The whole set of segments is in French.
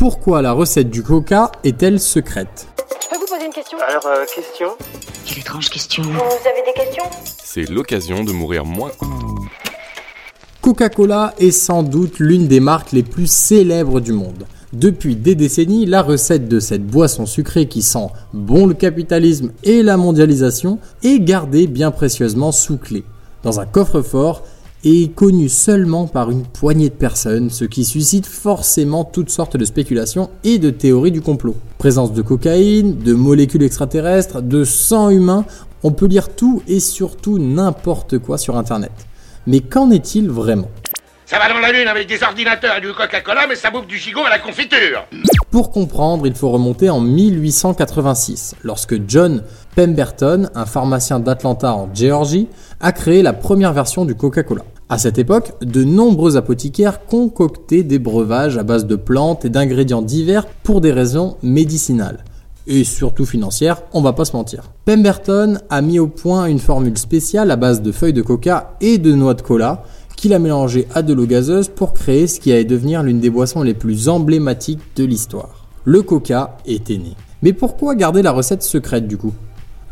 Pourquoi la recette du coca est-elle secrète Je peux vous poser une question Alors, euh, question Quelle étrange question. Vous avez des questions C'est l'occasion de mourir moins. Coca-Cola est sans doute l'une des marques les plus célèbres du monde. Depuis des décennies, la recette de cette boisson sucrée qui sent bon le capitalisme et la mondialisation est gardée bien précieusement sous clé, dans un coffre-fort et connue seulement par une poignée de personnes, ce qui suscite forcément toutes sortes de spéculations et de théories du complot. Présence de cocaïne, de molécules extraterrestres, de sang humain, on peut lire tout et surtout n'importe quoi sur internet. Mais qu'en est-il vraiment? Ça va dans la lune avec des ordinateurs et du Coca-Cola, mais ça bouffe du gigot à la confiture. Pour comprendre, il faut remonter en 1886, lorsque John Pemberton, un pharmacien d'Atlanta en Géorgie, a créé la première version du Coca-Cola. À cette époque, de nombreux apothicaires concoctaient des breuvages à base de plantes et d'ingrédients divers pour des raisons médicinales. Et surtout financières, on va pas se mentir. Pemberton a mis au point une formule spéciale à base de feuilles de coca et de noix de cola, qu'il a mélangé à de l'eau gazeuse pour créer ce qui allait devenir l'une des boissons les plus emblématiques de l'histoire. Le coca était né. Mais pourquoi garder la recette secrète du coup?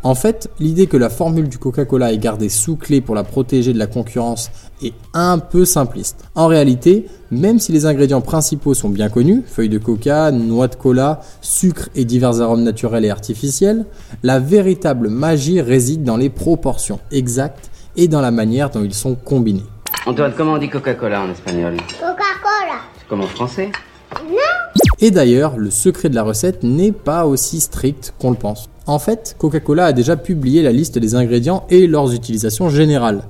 En fait, l'idée que la formule du Coca-Cola est gardée sous clé pour la protéger de la concurrence est un peu simpliste. En réalité, même si les ingrédients principaux sont bien connus, feuilles de coca, noix de cola, sucre et divers arômes naturels et artificiels, la véritable magie réside dans les proportions exactes et dans la manière dont ils sont combinés. Antoine, comment on dit Coca-Cola en espagnol Coca-Cola. C'est comme en français Et d'ailleurs, le secret de la recette n'est pas aussi strict qu'on le pense. En fait, Coca-Cola a déjà publié la liste des ingrédients et leurs utilisations générales.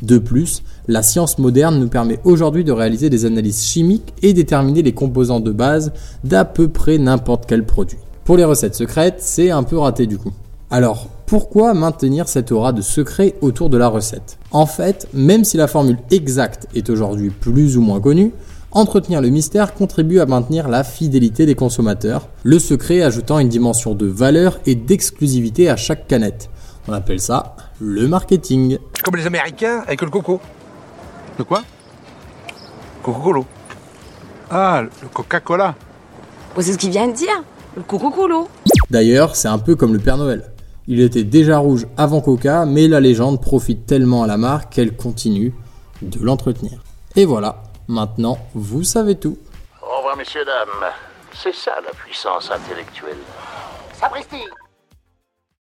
De plus, la science moderne nous permet aujourd'hui de réaliser des analyses chimiques et déterminer les composants de base d'à peu près n'importe quel produit. Pour les recettes secrètes, c'est un peu raté du coup. Alors, pourquoi maintenir cette aura de secret autour de la recette? En fait, même si la formule exacte est aujourd'hui plus ou moins connue, entretenir le mystère contribue à maintenir la fidélité des consommateurs, le secret ajoutant une dimension de valeur et d'exclusivité à chaque canette. On appelle ça le marketing. Comme les Américains avec le coco. De quoi? Coca-Cola. Ah, le Coca-Cola. Oh, c'est ce qu'il vient de dire. Le coco-colo. D'ailleurs, c'est un peu comme le Père Noël. Il était déjà rouge avant Coca, mais la légende profite tellement à la marque qu'elle continue de l'entretenir. Et voilà, maintenant vous savez tout. Au revoir, messieurs, dames. C'est ça la puissance intellectuelle. Sapristi